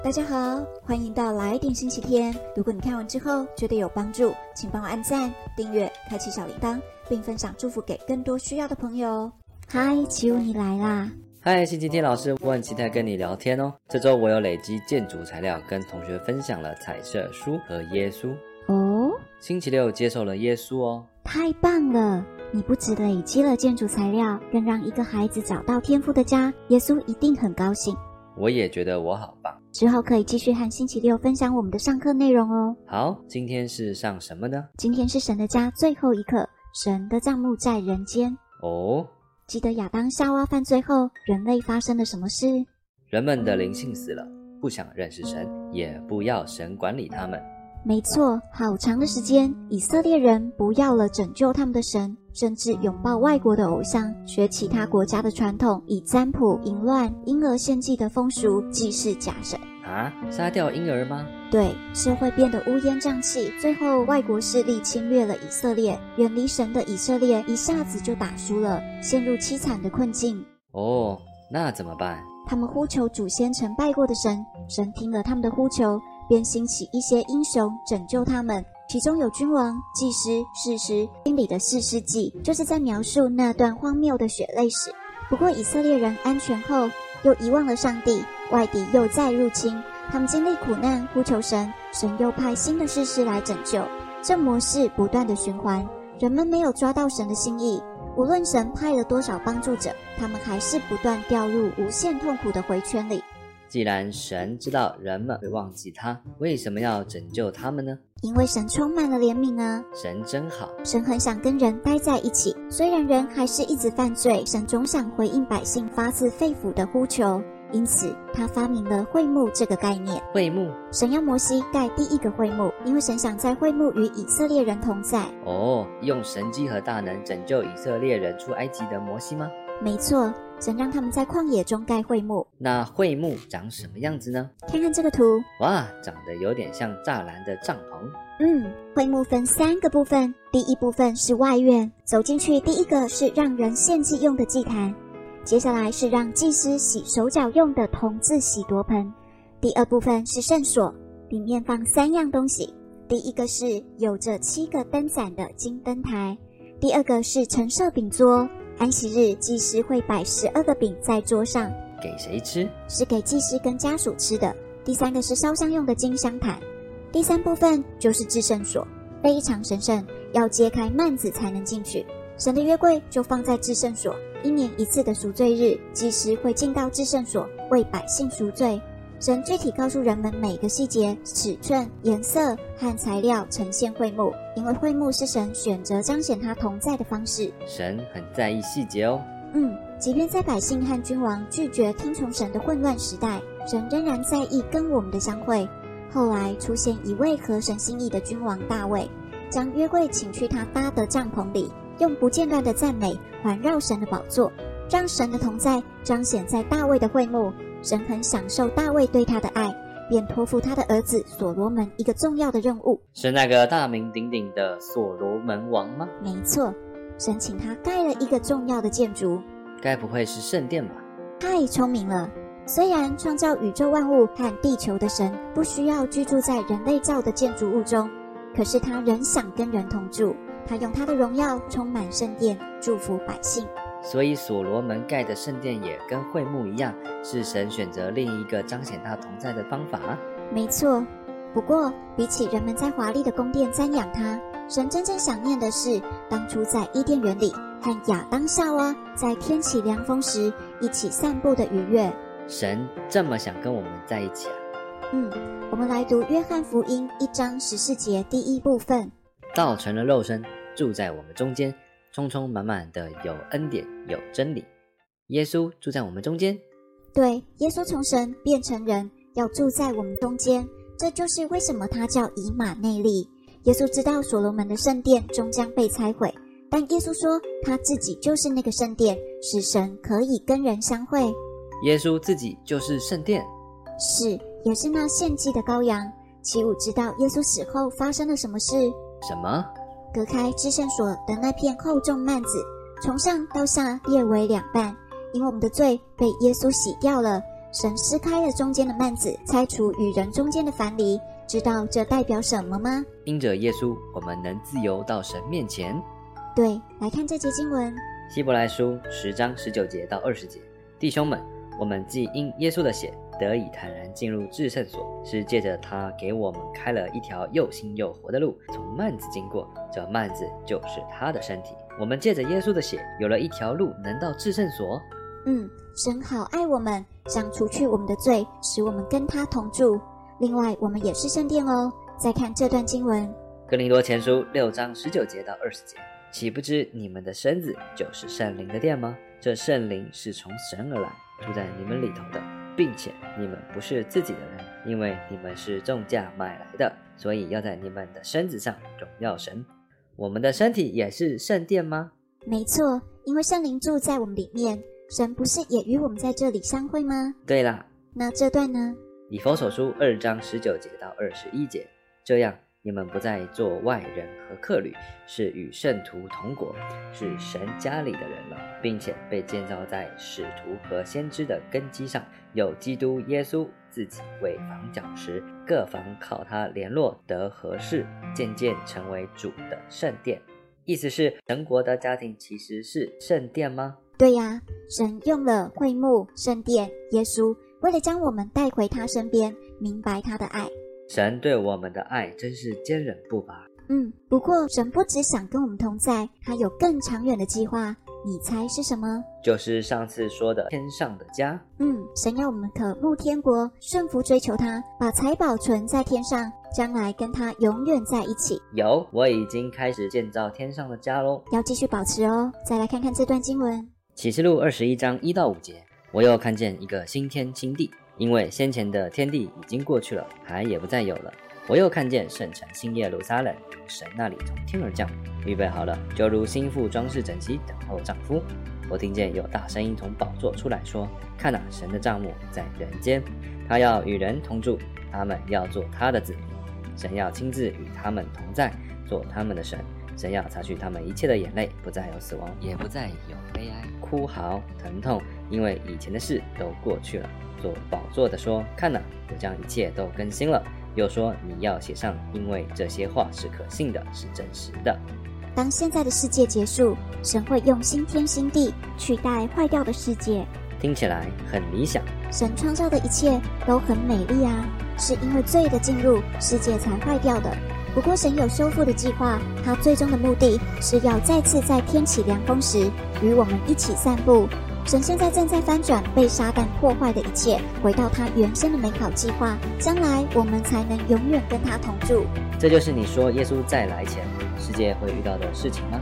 大家好，欢迎到来电星期天。如果你看完之后觉得有帮助，请帮我按赞、订阅、开启小铃铛，并分享祝福给更多需要的朋友。嗨，奇武你来啦！嗨，星期天老师，我很期待跟你聊天哦。这周我有累积建筑材料，跟同学分享了彩色书和耶稣。哦，星期六接受了耶稣哦，太棒了！你不止累积了建筑材料，更让一个孩子找到天赋的家，耶稣一定很高兴。我也觉得我好棒。之后可以继续和星期六分享我们的上课内容哦。好，今天是上什么呢？今天是神的家最后一课，神的账目在人间。哦，记得亚当夏娃犯罪后，人类发生了什么事？人们的灵性死了，不想认识神，也不要神管理他们。没错，好长的时间，以色列人不要了拯救他们的神，甚至拥抱外国的偶像，学其他国家的传统，以占卜、淫乱、婴儿献祭的风俗祭祀假神。啊，杀掉婴儿吗？对，社会变得乌烟瘴气，最后外国势力侵略了以色列，远离神的以色列一下子就打输了，陷入凄惨的困境。哦，那怎么办？他们呼求祖先曾拜过的神，神听了他们的呼求。便兴起一些英雄拯救他们，其中有君王、祭司、士师。经里的四世纪就是在描述那段荒谬的血泪史。不过以色列人安全后，又遗忘了上帝，外敌又再入侵，他们经历苦难，呼求神，神又派新的士师来拯救。这模式不断的循环，人们没有抓到神的心意，无论神派了多少帮助者，他们还是不断掉入无限痛苦的回圈里。既然神知道人们会忘记他，为什么要拯救他们呢？因为神充满了怜悯啊！神真好，神很想跟人待在一起。虽然人还是一直犯罪，神总想回应百姓发自肺腑的呼求，因此他发明了会幕这个概念。会幕，神要摩西盖第一个会幕，因为神想在会幕与以色列人同在。哦，用神机和大能拯救以色列人出埃及的摩西吗？没错。神让他们在旷野中盖会幕。那会幕长什么样子呢？看看这个图，哇，长得有点像栅栏的帐篷。嗯，会幕分三个部分，第一部分是外院，走进去第一个是让人献祭用的祭坛，接下来是让祭司洗手脚用的铜制洗夺盆。第二部分是圣所，里面放三样东西，第一个是有着七个灯盏的金灯台，第二个是陈设饼桌。安息日，祭司会摆十二个饼在桌上，给谁吃？是给祭司跟家属吃的。第三个是烧香用的金香坛。第三部分就是至圣所，非常神圣，要揭开幔子才能进去。神的约柜就放在至圣所。一年一次的赎罪日，祭司会进到至圣所为百姓赎罪。神具体告诉人们每个细节、尺寸、颜色和材料呈现会幕，因为会幕是神选择彰显他同在的方式。神很在意细节哦。嗯，即便在百姓和君王拒绝听从神的混乱时代，神仍然在意跟我们的相会。后来出现一位合神心意的君王大卫，将约柜请去他搭的帐篷里，用不间断的赞美环绕神的宝座，让神的同在彰显在大卫的会幕。神很享受大卫对他的爱，便托付他的儿子所罗门一个重要的任务，是那个大名鼎鼎的所罗门王吗？没错，神请他盖了一个重要的建筑，该不会是圣殿吧？太聪明了！虽然创造宇宙万物和地球的神不需要居住在人类造的建筑物中，可是他仍想跟人同住，他用他的荣耀充满圣殿，祝福百姓。所以所罗门盖的圣殿也跟会幕一样，是神选择另一个彰显他同在的方法。没错，不过比起人们在华丽的宫殿瞻仰他，神真正想念的是当初在伊甸园里和亚当夏娃在天起凉风时一起散步的愉悦。神这么想跟我们在一起啊？嗯，我们来读约翰福音一章十四节第一部分：道成了肉身，住在我们中间。充充满满的有恩典有真理，耶稣住在我们中间。对，耶稣从神变成人，要住在我们中间。这就是为什么他叫以马内利。耶稣知道所罗门的圣殿终将被拆毁，但耶稣说他自己就是那个圣殿，使神可以跟人相会。耶稣自己就是圣殿，是，也是那献祭的羔羊。起舞知道耶稣死后发生了什么事？什么？隔开至圣所的那片厚重幔子，从上到下裂为两半，因为我们的罪被耶稣洗掉了，神撕开了中间的幔子，拆除与人中间的樊篱。知道这代表什么吗？因着耶稣，我们能自由到神面前。对，来看这节经文，《希伯来书》十章十九节到二十节。弟兄们，我们既因耶稣的血得以坦然进入至圣所，是借着他给我们开了一条又新又活的路，从幔子经过。这幔子就是他的身体。我们借着耶稣的血，有了一条路能到至圣所。嗯，神好爱我们，想除去我们的罪，使我们跟他同住。另外，我们也是圣殿哦。再看这段经文，《哥林多前书》六章十九节到二十节，岂不知你们的身子就是圣灵的殿吗？这圣灵是从神而来，住在你们里头的，并且你们不是自己的人，因为你们是重价买来的，所以要在你们的身子上荣耀神。我们的身体也是圣殿吗？没错，因为圣灵住在我们里面，神不是也与我们在这里相会吗？对啦，那这段呢？以佛所书二章十九节到二十一节，这样你们不再做外人和客旅，是与圣徒同国，是神家里的人了，并且被建造在使徒和先知的根基上，有基督耶稣自己为房角石，各房靠他联络得合适，渐渐成为主的圣殿。意思是神国的家庭其实是圣殿吗？对呀，神用了会幕、圣殿、耶稣。为了将我们带回他身边，明白他的爱，神对我们的爱真是坚忍不拔。嗯，不过神不只想跟我们同在，他有更长远的计划。你猜是什么？就是上次说的天上的家。嗯，神要我们渴慕天国，顺服追求他，把财宝存在天上，将来跟他永远在一起。有，我已经开始建造天上的家喽，要继续保持哦。再来看看这段经文，《启示录》二十一章一到五节。我又看见一个新天新地，因为先前的天地已经过去了，海也不再有了。我又看见圣城新耶路撒冷神那里从天而降，预备好了，就如新妇装饰整齐，等候丈夫。我听见有大声音从宝座出来说：“看哪，神的帐幕在人间，他要与人同住，他们要做他的子民，神要亲自与他们同在，做他们的神。神要擦去他们一切的眼泪，不再有死亡，也不再有悲哀、哭嚎、疼痛。”因为以前的事都过去了，做宝座的说：“看呐，我将一切都更新了。”又说：“你要写上，因为这些话是可信的，是真实的。”当现在的世界结束，神会用新天新地取代坏掉的世界。听起来很理想。神创造的一切都很美丽啊，是因为罪的进入，世界才坏掉的。不过神有修复的计划，他最终的目的是要再次在天起凉风时，与我们一起散步。神现在正在翻转被撒旦破坏的一切，回到他原先的美好计划。将来我们才能永远跟他同住。这就是你说耶稣再来前世界会遇到的事情吗？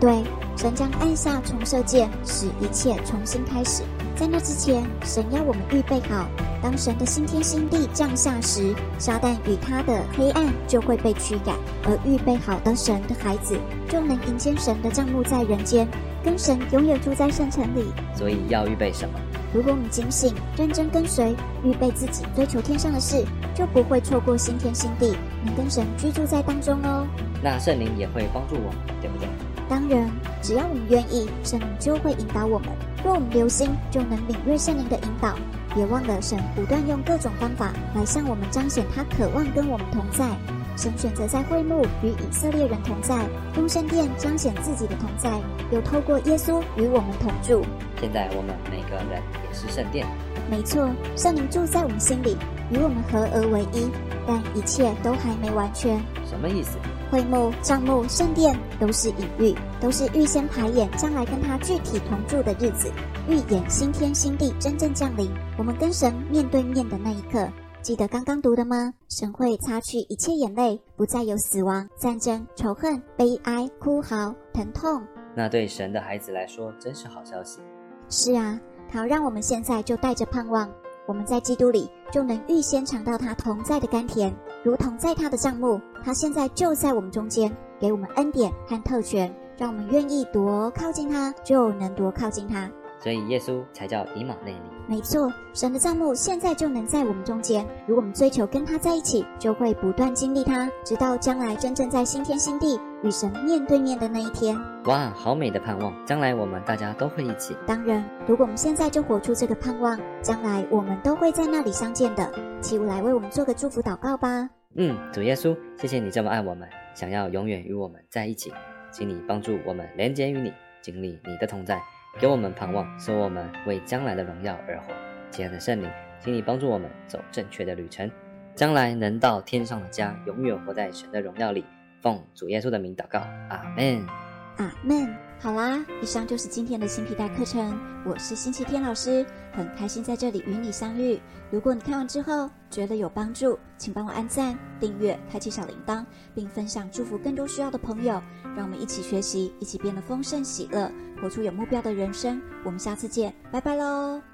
对，神将按下重设键，使一切重新开始。在那之前，神要我们预备好，当神的新天新地降下时，撒旦与他的黑暗就会被驱赶，而预备好的神的孩子就能迎接神的帐幕在人间。跟神永远住在圣城里，所以要预备什么？如果我们警醒、认真跟随，预备自己追求天上的事，就不会错过新天新地，能跟神居住在当中哦。那圣灵也会帮助我们，对不对？当然，只要我们愿意，圣灵就会引导我们。若我们留心，就能领略圣灵的引导。别忘了，神不断用各种方法来向我们彰显他渴望跟我们同在。神选择在会幕与以色列人同在，用圣殿彰显自己的同在，又透过耶稣与我们同住。现在我们每个人也是圣殿。没错，圣灵住在我们心里，与我们合而为一。但一切都还没完全。什么意思？会幕、帐幕、圣殿都是隐喻，都是预先排演将来跟他具体同住的日子，预演新天新地真正降临，我们跟神面对面的那一刻。记得刚刚读的吗？神会擦去一切眼泪，不再有死亡、战争、仇恨、悲哀、哭嚎、疼痛。那对神的孩子来说，真是好消息。是啊，好让我们现在就带着盼望，我们在基督里就能预先尝到他同在的甘甜，如同在他的帐幕，他现在就在我们中间，给我们恩典和特权，让我们愿意多靠近他，就能多靠近他。所以耶稣才叫以马内利。没错，神的帐幕现在就能在我们中间。如果我们追求跟他在一起，就会不断经历他，直到将来真正在新天新地与神面对面的那一天。哇，好美的盼望！将来我们大家都会一起。当然，如果我们现在就活出这个盼望，将来我们都会在那里相见的。起舞来为我们做个祝福祷告吧。嗯，主耶稣，谢谢你这么爱我们，想要永远与我们在一起，请你帮助我们连接于你，经历你的同在。给我们盼望，使我们为将来的荣耀而活。亲爱的圣灵，请你帮助我们走正确的旅程，将来能到天上的家，永远活在神的荣耀里。奉主耶稣的名祷告，阿门。阿门。好啦，以上就是今天的新皮带课程。我是星期天老师，很开心在这里与你相遇。如果你看完之后觉得有帮助，请帮我按赞、订阅、开启小铃铛，并分享祝福更多需要的朋友。让我们一起学习，一起变得丰盛喜乐，活出有目标的人生。我们下次见，拜拜喽。